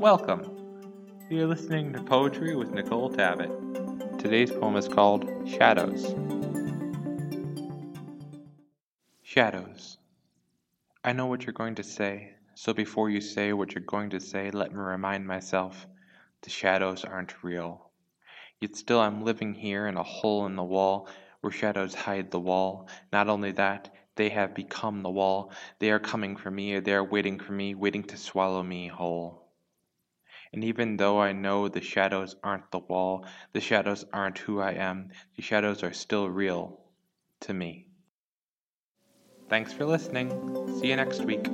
Welcome! You're listening to Poetry with Nicole Tabbitt. Today's poem is called Shadows. Shadows. I know what you're going to say, so before you say what you're going to say, let me remind myself the shadows aren't real. Yet still I'm living here in a hole in the wall where shadows hide the wall. Not only that, they have become the wall. They are coming for me, they are waiting for me, waiting to swallow me whole. And even though I know the shadows aren't the wall, the shadows aren't who I am, the shadows are still real to me. Thanks for listening. See you next week.